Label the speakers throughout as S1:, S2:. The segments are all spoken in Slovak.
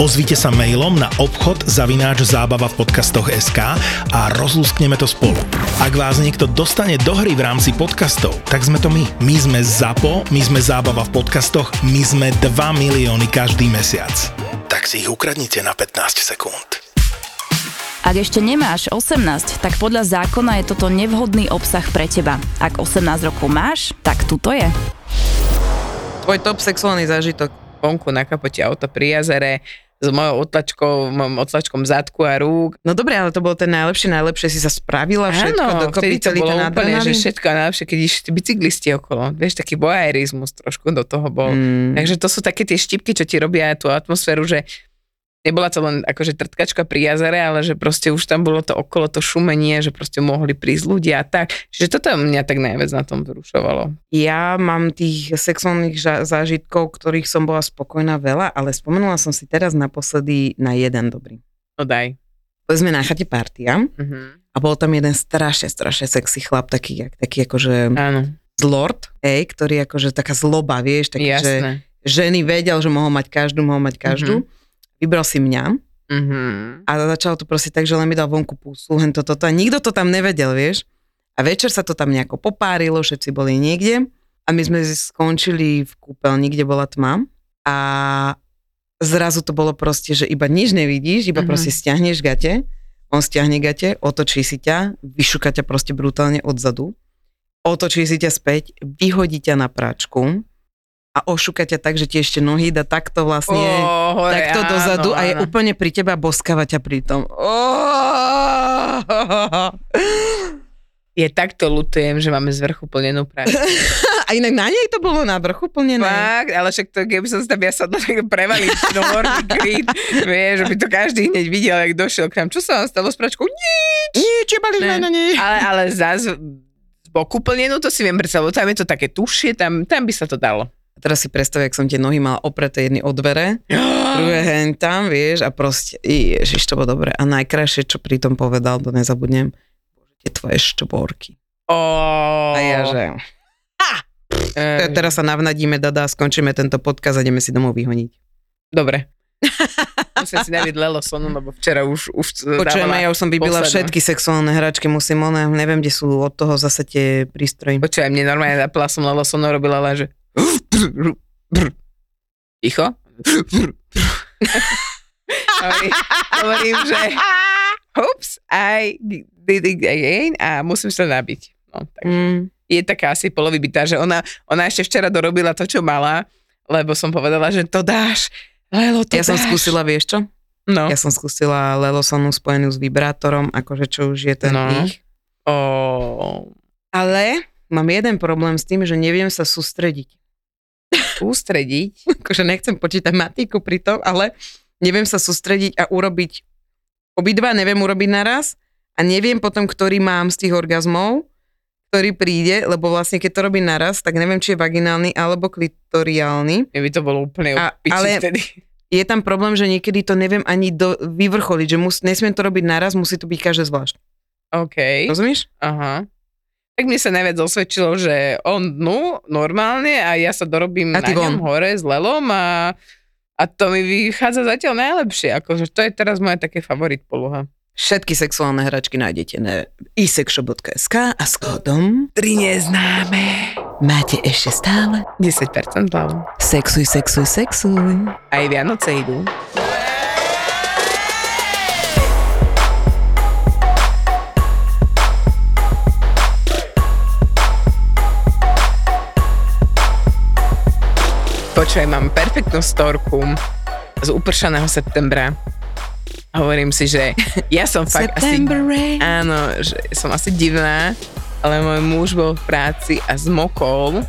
S1: Ozvite sa mailom na obchod zavináč zábava v podcastoch SK a rozlúskneme to spolu. Ak vás niekto dostane do hry v rámci podcastov, tak sme to my. My sme ZAPO, my sme zábava v podcastoch, my sme 2 milióny každý mesiac. Tak si ich ukradnite na 15 sekúnd.
S2: Ak ešte nemáš 18, tak podľa zákona je toto nevhodný obsah pre teba. Ak 18 rokov máš, tak tuto je.
S3: Tvoj top sexuálny zážitok vonku na kapote auta pri jazere, s mojou otlačkou, mojom otlačkom zadku a rúk. No dobre, ale to bolo ten najlepšie, najlepšie si sa spravila všetko,
S2: Áno,
S3: dokopy
S2: to bolo úplne, že
S3: všetko a najlepšie, keď išli bicyklisti okolo. Vieš, taký voajerizmus trošku do toho bol.
S2: Mm.
S3: Takže to sú také tie štipky, čo ti robia tú atmosféru, že nebola to len akože trtkačka pri jazere, ale že proste už tam bolo to okolo to šumenie, že proste mohli prísť ľudia a tak. Čiže toto mňa tak najviac na tom vyrušovalo. Ja mám tých sexuálnych ža- zážitkov, ktorých som bola spokojná veľa, ale spomenula som si teraz naposledy na jeden dobrý. No daj. Boli sme na chate partia
S2: Mhm.
S3: a bol tam jeden strašne, strašne sexy chlap, taký, jak- taký akože
S2: Áno,
S3: zlord, hej, ktorý akože taká zloba, vieš, taký, že
S2: jasné.
S3: ženy vedel, že mohol mať každú, mohol mať každú. Vybral si mňa.
S2: Mhm.
S3: a začalo to proste tak, že len mi dal vonku pusu, hen toto, toto, a nikto to tam nevedel, vieš. A večer sa to tam nejako popárilo, všetci boli niekde. A my sme skončili v kúpeľni, kde bola tma. A zrazu to bolo proste, že iba nič nevidíš, iba
S2: Mhm.
S3: proste stiahneš gate, on stiahne gate, otočí si ťa, vyšuka ťa proste brutálne odzadu, otočí si ťa späť, vyhodí ťa na práčku a ošuka ťa tak, že ti ešte nohy dá takto vlastne
S2: Ó, hore,
S3: takto
S2: áno,
S3: dozadu a je
S2: áno.
S3: úplne pri teba boskáva ťa pri tom. Oh! Je takto lutujem, že máme z vrchu plnenú prácu. A inak na nej to bolo na vrchu plnené. Fakt, ale však to, keby som sa tam ja sadla, tak prevalím kryt. Vieš, že by to každý hneď videl, jak došiel k nám. Čo sa vám stalo s pračkou? Nič. Nič, bali sme na nej.
S2: Ale, ale zás z boku plnenú, to si viem predstaviť, lebo tam je to také tušie, tam, tam by sa to dalo.
S3: Teraz si predstav, jak som tie nohy mala opreté jedny o dvere, druhé hen tam, vieš, a proste, ježiš, to bolo dobre. A najkrajšie, čo pri tom povedal, to nezabudnem, tie tvoje štvorky.
S2: Oh.
S3: A ja, že...
S2: Eh,
S3: Te- Teraz sa navnadíme, Dada, skončíme tento podcast a ideme si domov vyhoniť.
S2: Dobre. Musím si naviť Lelo Sonu, lebo včera už, už
S3: Počujeme, ja už som vybila
S2: poslednú.
S3: všetky sexuálne hračky, musím, ona, neviem, kde sú od toho zase tie prístroje.
S2: Počúvaj, mne normálne zapla som Lelo Sonu, robila len, že Ticho? Hovorím, že Oops, I did it again a musím sa nabiť. No, tak.
S3: Mm.
S2: Je taká asi polovybitá, že ona, ona ešte včera dorobila to, čo mala, lebo som povedala, že to dáš. Lelo, to
S3: Ja som
S2: dáš.
S3: skúsila, vieš čo?
S2: No.
S3: Ja som skúsila Lelosonu spojenú s vibrátorom, akože čo už je ten
S2: No.
S3: ich.
S2: Oh.
S3: Ale mám jeden problém s tým, že neviem sa sústrediť.
S2: Ústrediť.
S3: Akože nechcem počítať matiku pri tom, ale neviem sa sústrediť a urobiť obidva, neviem urobiť naraz a neviem potom, ktorý mám z tých orgazmov, ktorý príde, lebo vlastne keď to robím naraz, tak neviem, či je vaginálny alebo klitoriálny.
S2: Mne by to bolo úplne
S3: A- ale-
S2: vtedy.
S3: Je tam problém, že niekedy to neviem ani do, vyvrcholiť, že mus, nesmiem to robiť naraz, musí to byť každé zvlášť.
S2: OK.
S3: Rozumieš?
S2: Aha. Tak mne sa najviac osvedčilo, že on dnu normálne a ja sa dorobím
S3: A
S2: na ňom hore s lelom a, a to mi vychádza zatiaľ najlepšie. Akože to je teraz moja také favorit poloha.
S3: Všetky sexuálne hračky nájdete na isexshop.sk a s kódom 3 neznáme máte ešte stále
S2: 10% zľavu.
S3: sexuj, sexuj, sexuj.
S2: Aj Vianoce idú. Počuj, mám perfektnú storku z upršaného septembra. Hovorím si, že ja som fakt asi...
S3: rain.
S2: Áno, že som asi divná, ale môj muž bol v práci a zmokol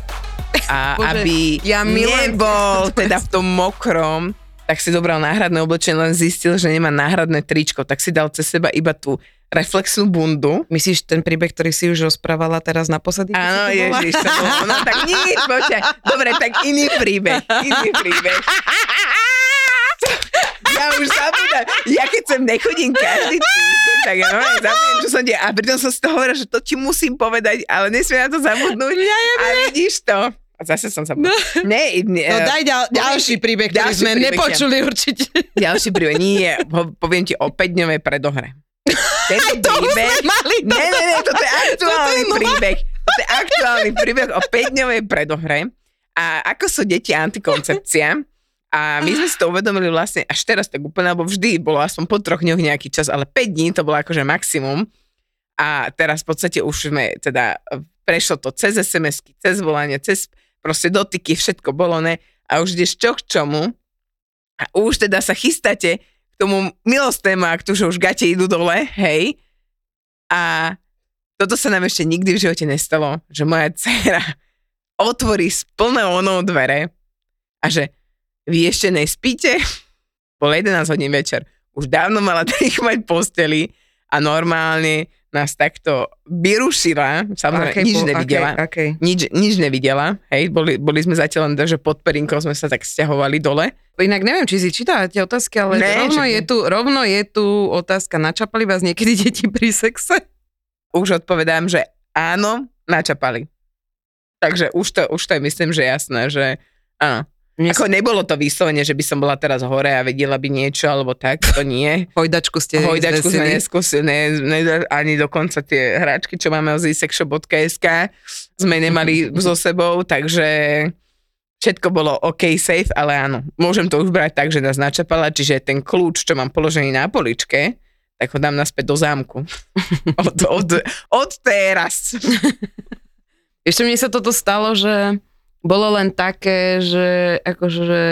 S2: a
S3: Bože,
S2: aby
S3: ja milujem
S2: nebol teda v tom mokrom, tak tak si dobral náhradné oblečenie, len zistil, že nemá náhradné tričko, tak si dal cez seba iba tú reflexnú bundu.
S3: Myslíš ten príbeh, ktorý si už rozprávala teraz naposledy?
S2: Áno, ježiš, to bolo, no tak nič, počkaj. Dobre, tak iný príbeh, iný príbeh. Ja už zabudám. Ja keď sem nechodím každý týždeň, tak ja normálne zabudnem, čo som deje. A pritom som si to hovorila, že to ti musím povedať, ale nesmiem na to zabudnúť. Ja, ja, a vidíš to. A zase som sa... No. Ne, ne,
S3: No daj ďal, ďalší príbeh, ktorý
S2: ďalší
S3: sme
S2: príbeh,
S3: nepočuli určite.
S2: Ďalší príbeh, nie, poviem ti o 5-dňovej predohre. Tento príbeh...
S3: mali
S2: Ne, ne, ne, toto je aktuálny
S3: Toto je
S2: príbeh. Toto je aktuálny príbeh o 5-dňovej predohre. A ako sú deti antikoncepcia. A my sme si to uvedomili vlastne až teraz tak úplne, lebo vždy bolo aspoň po troch dňoch nejaký čas, ale 5 dní to bolo akože maximum. A teraz v podstate už sme teda, prešlo to cez SMS-ky, cez volanie, cez proste dotyky, všetko bolo ne. A už ideš čo k čomu. A už teda sa chystáte tomu milostnému aktu, že už gate idú dole, hej. A toto sa nám ešte nikdy v živote nestalo, že moja dcera otvorí s plnou onou dvere a že vy ešte nespíte? Bol 11 hodín večer. Už dávno mala mať posteli a normálne nás takto vyrušila. Samozrejme,
S3: Akej
S2: nič
S3: bol-
S2: nevidela.
S3: akej- akej?
S2: Nič, nič nevidela. Hej, boli, boli sme zatiaľ len, že pod perinkou sme sa tak stiahovali dole.
S3: Inak neviem, či si čítala tie otázky, ale
S2: Ne,
S3: rovno, je tu, rovno je tu otázka, načapali vás niekedy deti pri sexe?
S2: Už odpovedám, že áno, načapali. Takže už to, už to je myslím, že jasné, že áno.
S3: Mne
S2: Ako nebolo to vyslovene, že by som bola teraz hore a vedela by niečo, alebo tak, to nie.
S3: Hojdačku ste
S2: Hojdačku sme neskúsili, ne, ne, ani dokonca tie hráčky, čo máme o zisexshop.sk, sme nemali so sebou, takže všetko bolo OK, safe, ale áno, môžem to už brať tak, že nás načapala, čiže ten kľúč, čo mám položený na poličke, tak ho dám naspäť do zámku. Od, od, od teraz.
S3: Ešte mne sa toto stalo, že bolo len také, že akože že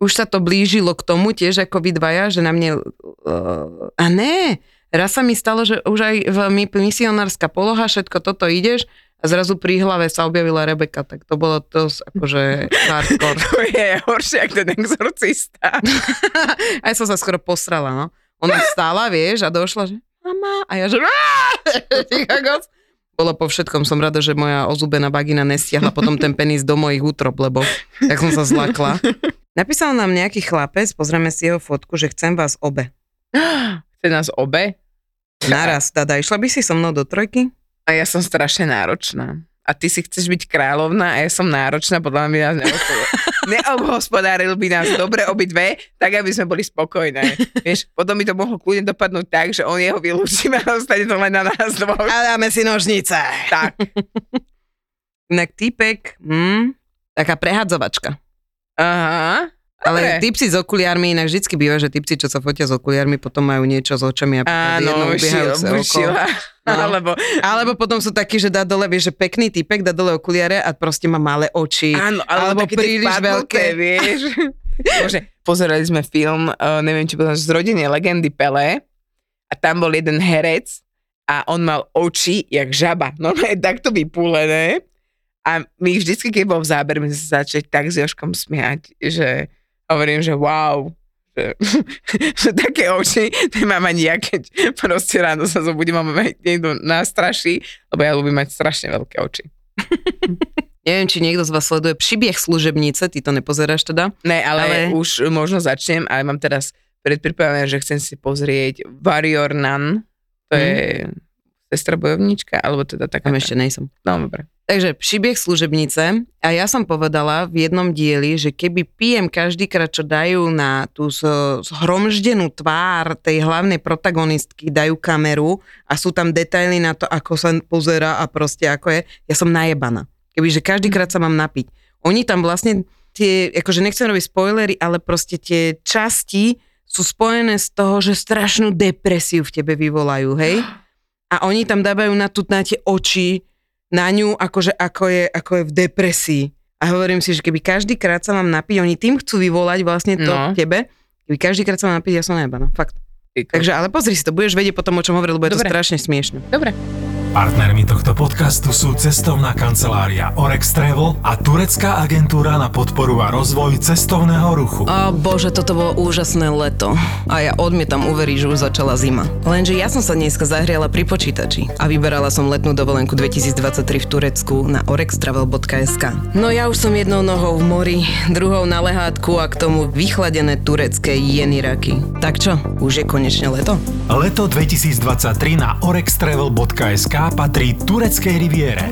S3: už sa to blížilo k tomu tiež ako vy dvaja, že na mne... Uh, a ne, raz sa mi stalo, že už aj v mi- misionárska poloha, všetko toto ideš a zrazu pri hlave sa objavila Rebeka, tak to bolo dosť akože hardcore.
S2: To je horšie, ako ten exorcista.
S3: Aj som sa skoro posrala, no. Ona stála, vieš, a došla, že mama, a ja že Bolo po všetkom, som rada, že moja ozúbená vagina nestiahla potom ten penis do mojich útrob, lebo tak som sa zlakla. Napísal nám nejaký chlapec, pozrieme si jeho fotku, že chcem vás obe.
S2: Chce nás obe
S3: Naraz, Dada, išla by si so mnou do trojky?
S2: a ja som strašne náročná. A ty si chceš byť kráľovná a ja som náročná, podľa mňa by nás neobhospodáril. by nás dobre obidve, tak aby sme boli spokojné. Vieš, potom by to mohlo kľudne dopadnúť tak, že on jeho vylúčime a ostane to len na nás dvoch.
S3: A dáme si nožnice.
S2: Tak,
S3: Inak týpek, hm, taká prehadzovačka.
S2: aha.
S3: Ale
S2: Dobre.
S3: typci s okuliarmi, inak vždycky býva, že typci, čo sa fotia s okuliarmi, potom majú niečo s očami a
S2: Áno, vyšila.
S3: No.
S2: Alebo,
S3: Alebo potom sú takí, že dá dole, vieš, že pekný typek dá dole okuliare a proste má malé oči.
S2: áno,
S3: Alebo
S2: alebo
S3: príliš veľké.
S2: vieš. Bože, pozerali sme film, uh, neviem, či z rodiny legendy Pelé a tam bol jeden herec a on mal oči jak žaba, no takto vypúlené a my vždycky, keď bol v záber, my sme sa začali tak s Joškom smiať, že hovorím, že wow, že, také oči nemám ani ja, keď proste ráno sa zobudím a ma niekto nastraší, lebo ja ľúbim mať strašne veľké oči.
S3: Neviem, či niekto z vás sleduje Příbeh služebnice, ty to nepozeráš teda.
S2: Ne, ale, ale už možno začnem, ale mám teraz predpripravené, že chcem si pozrieť Warrior Nun, to
S3: Mhm.
S2: je sestra bojovníčka, alebo teda taká...
S3: Tam ešte nejsem.
S2: No, dobre.
S3: Takže Příbeh služebnice a ja som povedala v jednom dieli, že keby pijem každýkrát, čo dajú na tú zhromždenú tvár tej hlavnej protagonistky, dajú kameru a sú tam detaily na to, ako sa pozera a proste ako je, ja som najebaná. Kebyže každýkrát sa mám napiť. Oni tam vlastne tie, akože nechcem robiť spoilery, ale proste tie časti sú spojené z toho, že strašnú depresiu v tebe vyvolajú, hej? A oni tam dávajú na, tu, na tie oči, na ňu, akože ako je, ako je v depresii. A hovorím si, že keby každý krát sa mám napiť, oni tým chcú vyvolať vlastne to
S2: No.
S3: tebe, keby každý krát sa mám napiť, ja som nejebaná, fakt.
S2: Ty ko-
S3: Takže ale pozri si to, budeš vedieť potom, o čom hovorím, lebo je to
S2: Dobre.
S3: strašne smiešne.
S2: Dobre.
S4: Partnermi tohto podcastu sú cestovná kancelária Orex Travel a turecká agentúra na podporu a rozvoj cestovného ruchu.
S3: A bože, toto bolo úžasné leto. A ja odmietam uveriť, že už začala zima. Lenže ja som sa dneska zahriala pri počítači a vyberala som letnú dovolenku 2023 v Turecku na orextravel.sk. No ja už som jednou nohou v mori, druhou na lehátku a k tomu vychladené turecké jeny raky. Tak čo, už je konečne leto?
S4: Leto 2023 na orextravel.sk patrí tureckej riviére.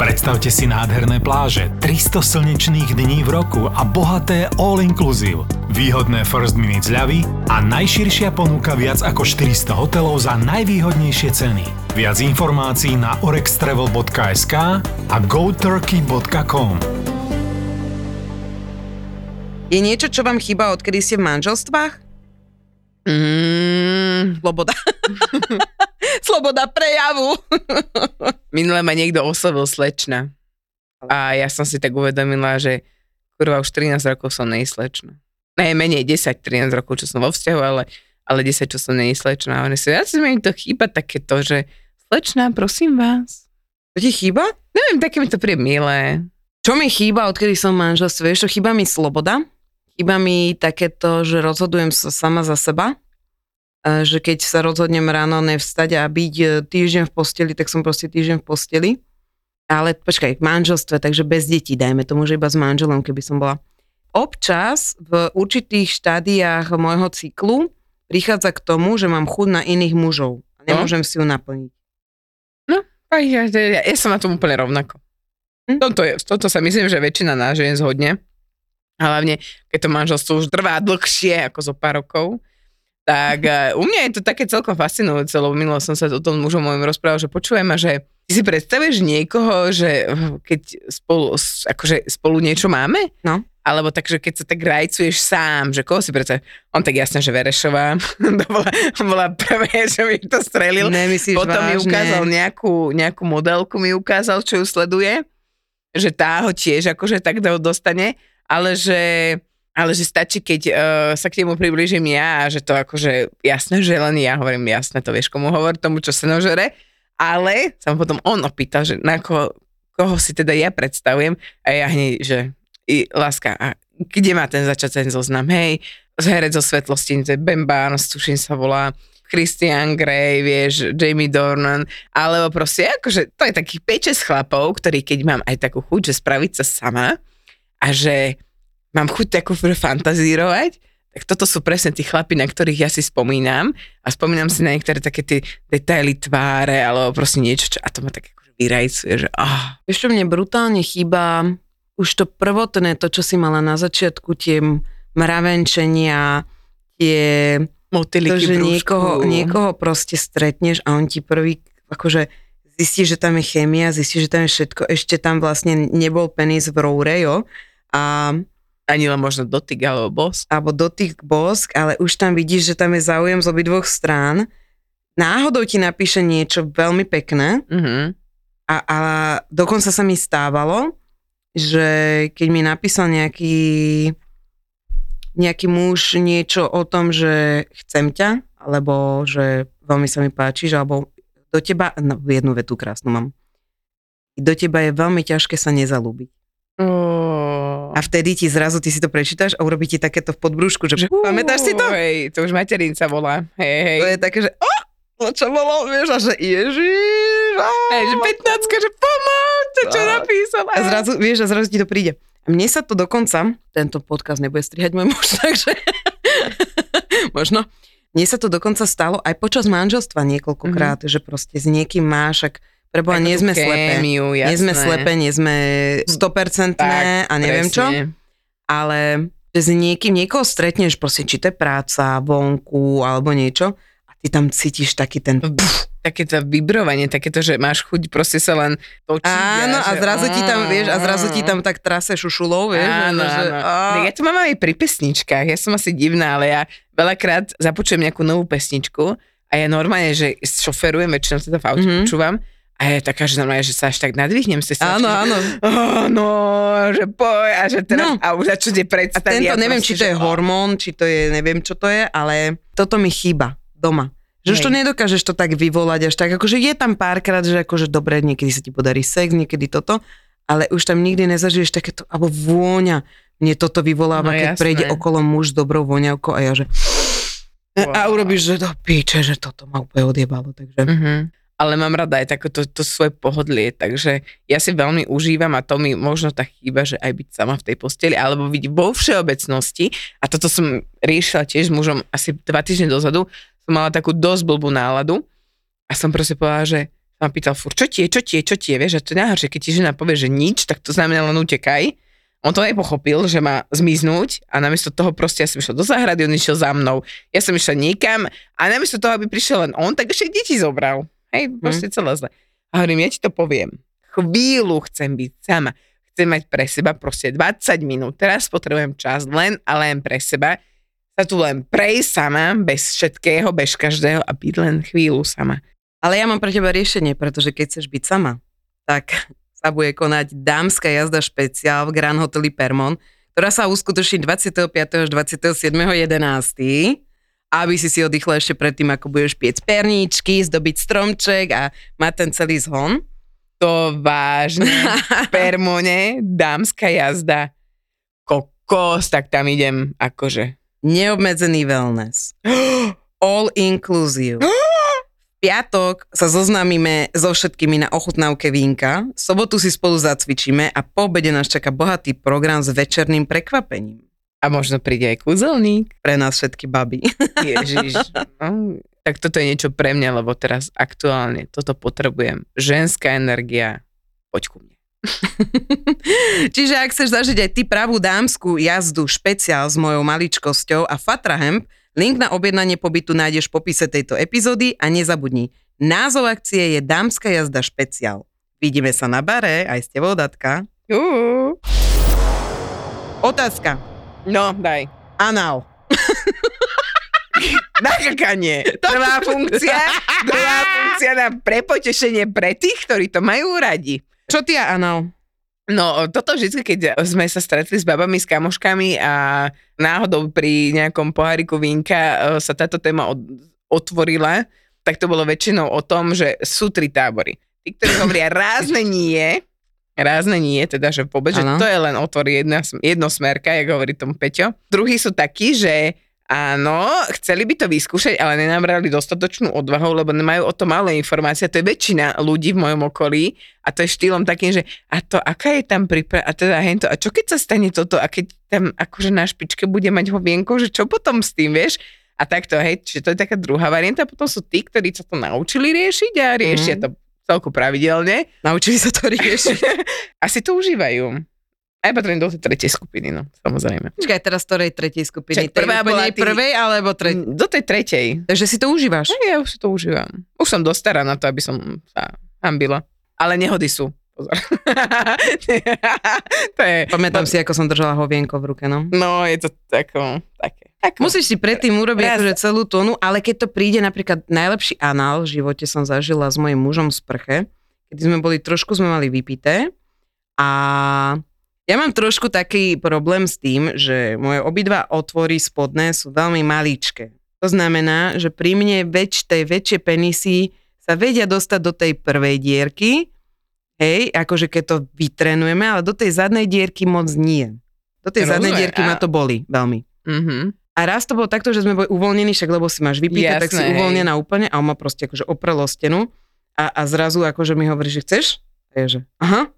S4: Predstavte si nádherné pláže, 300 slnečných dní v roku a bohaté all-inclusive. Výhodné first minute zľavy a najširšia ponuka viac ako 400 hotelov za najvýhodnejšie ceny. Viac informácií na orextravel.sk a goturkey.com
S3: Je niečo, čo vám chýba, odkedy ste v manželstvách?
S2: Mm,
S3: Sloboda. Sloboda prejavu.
S2: minule ma niekto oslovil slečna. A ja som si tak uvedomila, že kurva už 13 rokov som nejslečna. Ne, menej 10-13 rokov, čo som vo vzťahu, ale, ale 10, čo som nejslečna. A oni si, ja si mi to chýba takéto, že slečna, prosím vás.
S3: To ti chýba?
S2: Neviem, také mi to príde milé.
S3: Čo mi chýba, odkedy som manželstve? Vieš, čo chýba mi sloboda. Chýba mi takéto, že rozhodujem sa sama za seba. Že keď sa rozhodnem ráno nevstať a byť e, týždeň v posteli, tak som proste týždeň v posteli. Ale počkaj, v manželstve, takže bez detí, dajme tomu, že iba s manželom, keby som bola. Občas v určitých štádiách môjho cyklu prichádza k tomu, že mám chuť na iných mužov. A nemôžem si ju naplniť.
S2: Aj, ja, ja, ja som na tom úplne rovnako.
S3: Hm?
S2: Toto, je, toto sa myslím, že väčšina nás žien zhodne. Hlavne, keď to manželstvo už trvá dlhšie ako zo pár rokov, tak eh, u mňa je to také celkom fascinujúce, lebo minulo som sa o tom mužom mojim rozprával, že počujem a že ty si predstavíš niekoho, že keď spolu, akože spolu niečo máme?
S3: No.
S2: Alebo tak, že keď sa tak rajcuješ sám, že koho si predstavíš? On tak jasne, že Verešová. to bola, bola prvé, že mi to strelil.
S3: Nemyslíš
S2: Potom mi
S3: vážne?
S2: ukázal nejakú, nejakú modelku, mi ukázal, čo ju sleduje, že tá ho tiež akože tak do- dostane, ale že, ale že stačí, keď uh, sa k nemu približím ja a že to akože jasné, že len ja hovorím, jasné, to vieš komu hovor, tomu, čo sa nožere, ale sa ma potom on opýtal, že na koho, koho si teda ja predstavujem a ja hneď, že i, láska, a kde má ten začať ten zoznam, hej, z herec zo svetlosti, to je Ben Barnes, tuším sa volá, Christian Grey, vieš, Jamie Dornan, alebo proste akože to je takých 5-6 chlapov, ktorí keď mám aj takú chuť, že spraviť sa sama a že mám chuť takú fantazírovať, tak toto sú presne tí chlapi, na ktorých ja si spomínam a spomínam si na niektoré také tie detaily tváre alebo proste niečo, čo, a to ma tak akože vyrajcuje, že ah,
S3: Vieš, čo mne brutálne chýba, už to prvotné, to, čo si mala na začiatku, tie mravenčenia, tie, to,
S2: motýliky
S3: že
S2: v brúšku.
S3: niekoho, niekoho proste stretneš a on ti prvý, akože zistí, že tam je chémia, zistí, že tam je všetko, ešte tam vlastne nebol penis v roure, jo, a
S2: Ani len možno dotyk alebo bosk.
S3: alebo dotyk bosk, ale už tam vidíš, že tam je záujem z obidvoch strán. Náhodou ti napíše niečo veľmi pekné,
S2: Mhm.
S3: A, a dokonca sa mi stávalo, že keď mi napísal nejaký nejaký muž niečo o tom, že chcem ťa, alebo že veľmi sa mi páčiš, alebo do teba, no jednu vetu krásnu mám. Do teba je veľmi ťažké sa nezalúbiť.
S2: Oh.
S3: A vtedy ti zrazu, ty si to prečítaš a urobí ti takéto v podbrúšku, že pamätáš si to?
S2: Hej, to už materinca volá. Hej, hej.
S3: To je také, že oh, no čo bolo, vieš, a že ježiš, á,
S2: Hej, že 15, že pomoc, to čo
S3: Á.
S2: napísal.
S3: A zrazu, vieš, a zrazu ti to príde. Mne sa to dokonca, tento podcast nebude strihať môj muž, takže možno. Mne sa to dokonca stalo aj počas manželstva niekoľkokrát, že proste s niekým máš, ak preboha, nie sme slepé.
S2: Kémiu,
S3: Nie sme slepé, nie sme 100% a neviem čo, ale že s niekým, niekoho stretneš, proste, či to je práca, vonku alebo niečo a ty tam cítiš taký ten
S2: Takéto vibrovanie, takéto, že máš chuť proste sa len točiť.
S3: Áno, a
S2: že-
S3: zrazu ti tam, vieš, a zrazu ti tam tak trase šušulou, vieš.
S2: Áno,
S3: že,
S2: áno. Tak Ja to mám aj pri pesničkách, ja som asi divná, ale ja veľakrát započujem nejakú novú pesničku a ja normálne, že šoferujem, väčšinou teda v aute
S3: Mhm.
S2: mm-hmm. počúvam a ja taká, že normálne, že sa až tak nadvihnem si sa.
S3: Áno, áno.
S2: Oh, no, že poj, a že teraz,
S3: No.
S2: a už čo tie
S3: A tento,
S2: a
S3: neviem,
S2: proste,
S3: či to
S2: že-
S3: je hormón, či to je, neviem, čo to je, ale toto mi chýba doma. Že už to nedokážeš to tak vyvolať až tak, akože je tam párkrát, že akože dobre, niekedy sa ti podarí sex, niekedy toto, ale už tam nikdy nezažiješ takéto, alebo vôňa. Mne toto vyvoláva,
S2: No
S3: keď
S2: jasné.
S3: prejde okolo muž s dobrou voňavkou a ja že... A
S2: Wow.
S3: urobíš, že do píče, že toto ma úplne odjebalo, takže...
S2: Uh-huh. Ale mám rada aj takéto to svoje pohodlie, takže ja si veľmi užívam a to mi možno tak chýba, že aj byť sama v tej posteli, alebo byť vo všeobecnosti. A toto som riešila tiež s mužom asi dva týždne dozadu. Som mala takú dosť blbú náladu a som proste povedala, že sa ma pýtal fur, čo ti je, čo ti je, čo ti je, vieš, a to je najhoršie, keď ti žena povie, že nič, tak to znamená len utekaj. On to nepochopil, že má zmiznúť a namiesto toho proste ja som išla do záhrady, on išiel za mnou. Ja som išla niekam a namiesto toho, aby prišiel len on, tak ešte deti zobral. Hej, proste celé zle. A hovorím, ja ti to poviem. Chvíľu chcem byť sama. Chcem mať pre seba proste 20 minút. Teraz potrebujem čas len a len pre seba. Sa tu len prejsť sama, bez všetkého, bez každého a byť len chvíľu sama.
S3: Ale ja mám pre teba riešenie, pretože keď chceš byť sama, tak sa bude konať dámska jazda špeciál v Grand Hoteli Permon, ktorá sa uskutoční 25. až 27.11. Aby si si oddychla ešte predtým, ako budeš piec perníčky, zdobiť stromček a mať ten celý zhon.
S2: To vážne. Permone, dámska jazda. Kokos, tak tam idem akože.
S3: Neobmedzený wellness. All inclusive. V piatok sa zoznámime so všetkými na ochutnávke vínka, sobotu si spolu zacvičíme a po obede nás čaká bohatý program s večerným prekvapením.
S2: A možno príde aj kúzelník.
S3: Pre nás všetky baby.
S2: Ježiš. No, tak toto je niečo pre mňa, lebo teraz aktuálne toto potrebujem. Ženská energia. Poď ku mne.
S3: Čiže ak chceš zažiť aj ty pravú dámskú jazdu špeciál s mojou maličkosťou a Fatra Hemp, link na objednanie pobytu nájdeš v popise tejto epizódy a nezabudni, názov akcie je Dámska jazda špeciál. Vidíme sa na bare, aj s tebou, Datka.
S2: Jú.
S3: Otázka.
S2: No, daj.
S3: Anal.
S2: Nakakanie. Prvá funkcia, druhá funkcia na prepotešenie pre tých, ktorí to majú radi.
S3: Čo ty a anal?
S2: No, toto vždy, keď sme sa stretli s babami, s kamoškami a náhodou pri nejakom poháriku vínka e, sa táto téma od, otvorila, tak to bolo väčšinou o tom, že sú tri tábory. Tí, ktorí hovoria rázne nie, rázne nie, teda, že vôbec, že
S3: Áno.
S2: to je len otvor jedna, jednosmerka, jak hovorí tomu Peťo. Druhí sú takí, že Áno, chceli by to vyskúšať, ale nenabrali dostatočnú odvahu, lebo nemajú o tom malé informácie. To je väčšina ľudí v mojom okolí a to je štýlom takým, že a to, aká je tam príprava, a teda hento, a čo keď sa stane toto, a keď tam akože na špičke bude mať hovienko, že čo potom s tým, vieš? A takto, hej, čiže to je taká druhá varianta. Potom sú tí, ktorí sa to naučili riešiť a riešia
S3: Mhm.
S2: to celku pravidelne.
S3: Naučili sa to riešiť.
S2: Asi to užívajú. Aj patrím do tej tretej skupiny, no, samozrejme.
S3: Počkaj, teraz ktorej tretej skupiny? Tej
S2: bola
S3: úplnej
S2: ty-
S3: prvej alebo tretej?
S2: Do tej tretej.
S3: Takže si to užívaš?
S2: No, ja už si to užívam. Už som dosť stará na to, aby som sa hambila. Ale nehody sú. Pozor. to je...
S3: Pamätám si, ako som držala hovienko v ruke, no.
S2: No, je to tako, také. Ako,
S3: Musíš si predtým urobiť
S2: Raz.
S3: akože celú tónu, ale keď to príde napríklad najlepší anál v živote som zažila s mojim mužom v sprche, keď sme boli, trošku sme mali vypité a ja mám trošku taký problém s tým, že moje obidva otvory spodné sú veľmi maličké. To znamená, že pri mne väč, tej väčšie penisy sa vedia dostať do tej prvej dierky, hej, akože keď to vytrenujeme, ale do tej zadnej dierky moc nie. Do tej zadnej
S2: Rozumiem,
S3: dierky ma
S2: a-
S3: to boli veľmi.
S2: Mhm.
S3: A raz to bolo takto, že sme boli uvoľnení, však lebo si máš vypité, tak si
S2: hej.
S3: uvoľnená úplne a on ma proste akože oprel o stenu a, a zrazu akože mi hovorí, že chceš? A ja že aha.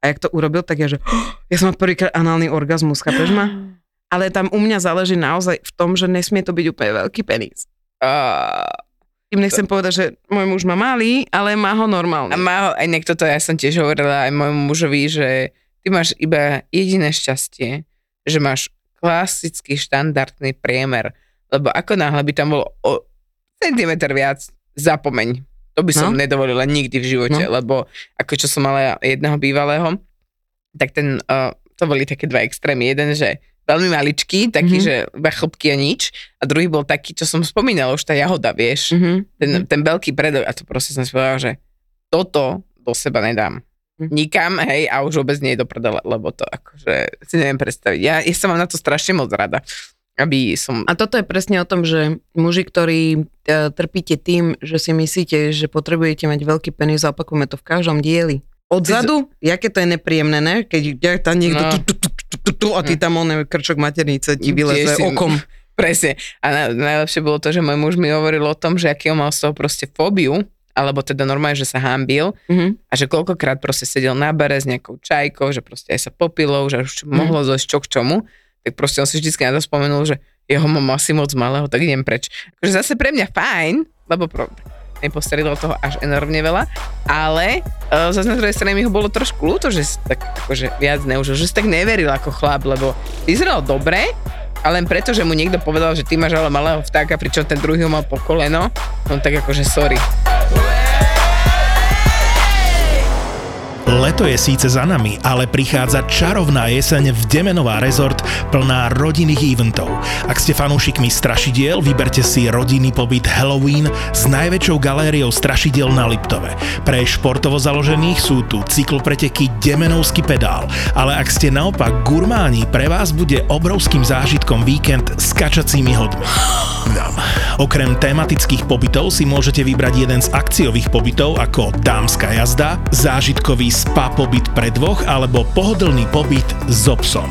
S3: A jak to urobil, tak ja že "Oh, ja som mal prvýkrát análny orgazmus, chápeš ma? Ale tam u mňa záleží naozaj v tom, že nesmie to byť úplne veľký penis.
S2: A,
S3: Tým nechcem povedať, že môj muž má malý, ale má ho normálny.
S2: a má ho, aj niekto to, ja som tiež hovorila aj môjmu mužovi, že ty máš iba jediné šťastie, že máš klasický štandardný priemer, lebo ako náhle by tam bol o centimetr viac, zapomeň. To by som
S3: No.
S2: nedovolila nikdy v živote,
S3: No.
S2: lebo ako čo som mala jedného bývalého, tak ten, uh, to boli také dva extrémy. Jeden, že veľmi maličký, taký,
S3: Mhm.
S2: že iba chlopky a nič. A druhý bol taký, čo som spomínala, už tá jahoda, vieš.
S3: Mhm.
S2: Ten, ten veľký predok. A to proste som si povedala, že toto do seba nedám.
S3: Mhm.
S2: Nikam, hej, a už vôbec nie je do prdele, lebo to akože si neviem predstaviť. Ja, ja som mám na to strašne moc rada. aby som...
S3: A toto je presne o tom, že muži, ktorí e, trpíte tým, že si myslíte, že potrebujete mať veľký penis, a opakujeme to v každom dieli. Odzadu, jaké to je nepríjemné, ne? Keď ja tam niekto
S2: No.
S3: tu, tu, tu, tu, tu, a ty tam on krčok maternice ti vyleze
S2: si-
S3: okom.
S2: Presne. A na, najlepšie bolo to, že môj muž mi hovoril o tom, že aký on mal z toho proste fóbiu, alebo teda normálne, že sa hambil
S3: Mhm.
S2: a že koľkokrát proste sedel na bare s nejakou čajkou, že proste aj sa popilo, že už
S3: Mhm.
S2: mohlo zojsť čo k čomu, tak proste on si vždy na to spomenul, že jeho mám asi moc malého, tak idem preč. Akože zase pre mňa fajn, lebo pro, nepostarilo toho až enormne veľa, ale uh, zase na druhej strane mi ho bolo trošku ľúto, že si tak akože viac neužil, že si tak neveril ako chlap, lebo vyzeral dobre, a len preto, že mu niekto povedal, že ty máš ale malého vtáka, pričom ten druhý ho mal po koleno, no tak akože sorry.
S1: Leto je síce za nami, ale prichádza čarovná jeseň v Demenová rezort plná rodinných eventov. Ak ste fanúšikmi strašidiel, vyberte si rodinný pobyt Halloween s najväčšou galériou strašidiel na Liptove. Pre športovo založených sú tu cyklopreteky Demenovský pedál, ale ak ste naopak gurmáni, pre vás bude obrovským zážitkom víkend s kačacími hodmi. Okrem tematických pobytov si môžete vybrať jeden z akciových pobytov ako dámska jazda, zážitkový spa pobyt pre dvoch alebo pohodlný pobyt so psom.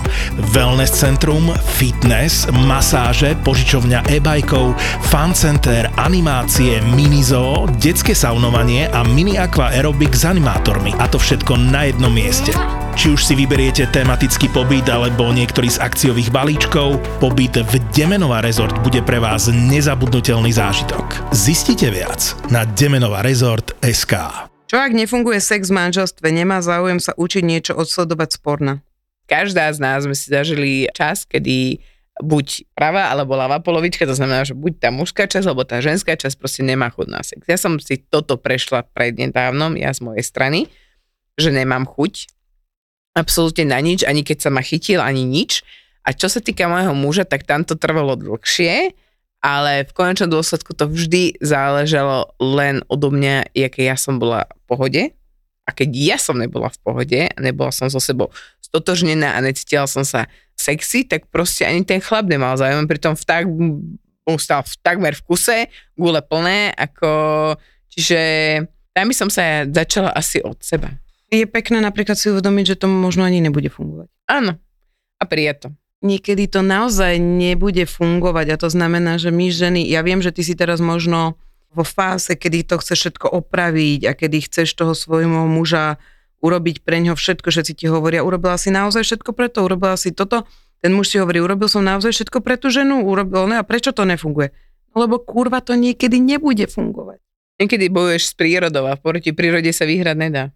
S1: Wellness centrum, fitness, masáže, požičovňa e-bajkov, fan center, animácie, minizoo, detské saunovanie a mini aqua aerobik s animátormi. A to všetko na jednom mieste. Či už si vyberiete tematický pobyt alebo niektorý z akciových balíčkov, pobyt v Demenová rezort bude pre vás nezabudnutelný zážitok. Zistite viac na Demenová rezort SK.
S3: Čo ak nefunguje sex v manželstve, nemá záujem sa učiť niečo odsledovať sporna?
S2: každá z nás sme si zažili čas, kedy buď pravá alebo ľavá polovička, to znamená, že buď tá mužská časť alebo tá ženská časť proste nemá chuť na sex. Ja som si toto prešla prednedávnom, ja z mojej strany, že nemám chuť absolútne na nič, ani keď sa ma chytil, ani nič. A čo sa týka môjho muža, tak tam to trvalo dlhšie, ale v konečnom dôsledku to vždy záležalo len odo mňa, aké ja som bola v pohode. A keď ja som nebola v pohode a nebola som so sebou stotožnená a necítila som sa sexy, tak proste ani ten chlap nemal záujem. Pritom vták mu stal v, takmer v kuse, gule plné, ako... Čiže tam by som sa začala asi od seba.
S3: Je pekné napríklad si uvedomiť, že to možno ani nebude fungovať.
S2: Áno. A prijať to.
S3: Niekedy to naozaj nebude fungovať a to znamená, že my ženy, ja viem, že ty si teraz možno vo fáze, kedy to chceš všetko opraviť a kedy chceš toho svojho muža urobiť pre ňo všetko, všetci ti hovoria, urobila si naozaj všetko preto, urobila si toto, ten muž si hovorí, urobil som naozaj všetko pre tú ženu, urobil, ne, a prečo to nefunguje? No Lebo kurva to niekedy nebude fungovať.
S2: Niekedy bojuješ s prírodou a proti prírode sa vyhrať nedá.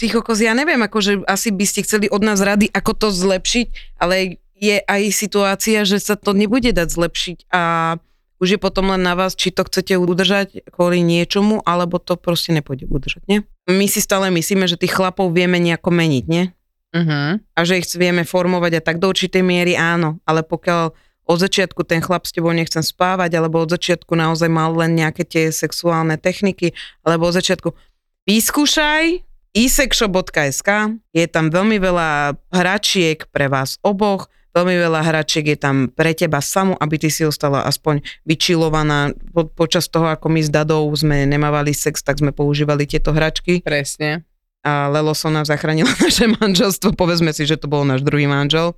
S3: Ty kokos, ja neviem, akože asi by ste chceli od nás rady, ako to zlepšiť, ale je aj situácia, že sa to nebude dať zlepšiť a už je potom len na vás, či to chcete udržať kvôli niečomu, alebo to proste nepôjde udržať, nie? My si stále myslíme, že tých chlapov vieme nejako meniť, nie?
S2: Uh-huh.
S3: A že ich vieme formovať a tak do určitej miery áno, ale pokiaľ od začiatku ten chlap s tebou nechcem spávať, alebo od začiatku naozaj mal len nejaké tie sexuálne techniky, alebo od začiatku vyskúšaj isexshop.sk, je tam veľmi veľa hračiek pre vás oboch, veľmi veľa hračiek je tam pre teba samu, aby ty si ostala aspoň vyčilovaná. Po, počas toho, ako my s Dadou sme nemávali sex, tak sme používali tieto hračky
S2: Presne.
S3: a Lelo nám zachránila naše manželstvo, povedzme si, že to bol náš druhý manžel.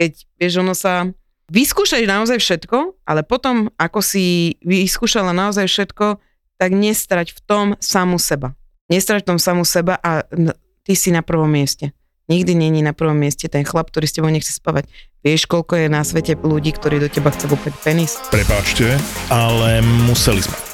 S3: Keď, vieš, ono sa... Vyskúšaj naozaj všetko, ale potom, ako si vyskúšala naozaj všetko, tak nestrať v tom samu seba. Nestrať v tom samu seba a ty si na prvom mieste. Nikdy není na prvom mieste ten chlap, ktorý s tebou nechce spávať. Vieš, koľko je na svete ľudí, ktorí do teba chcú kúpať penis?
S1: Prepáčte, ale museli sme.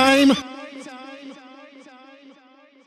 S5: time.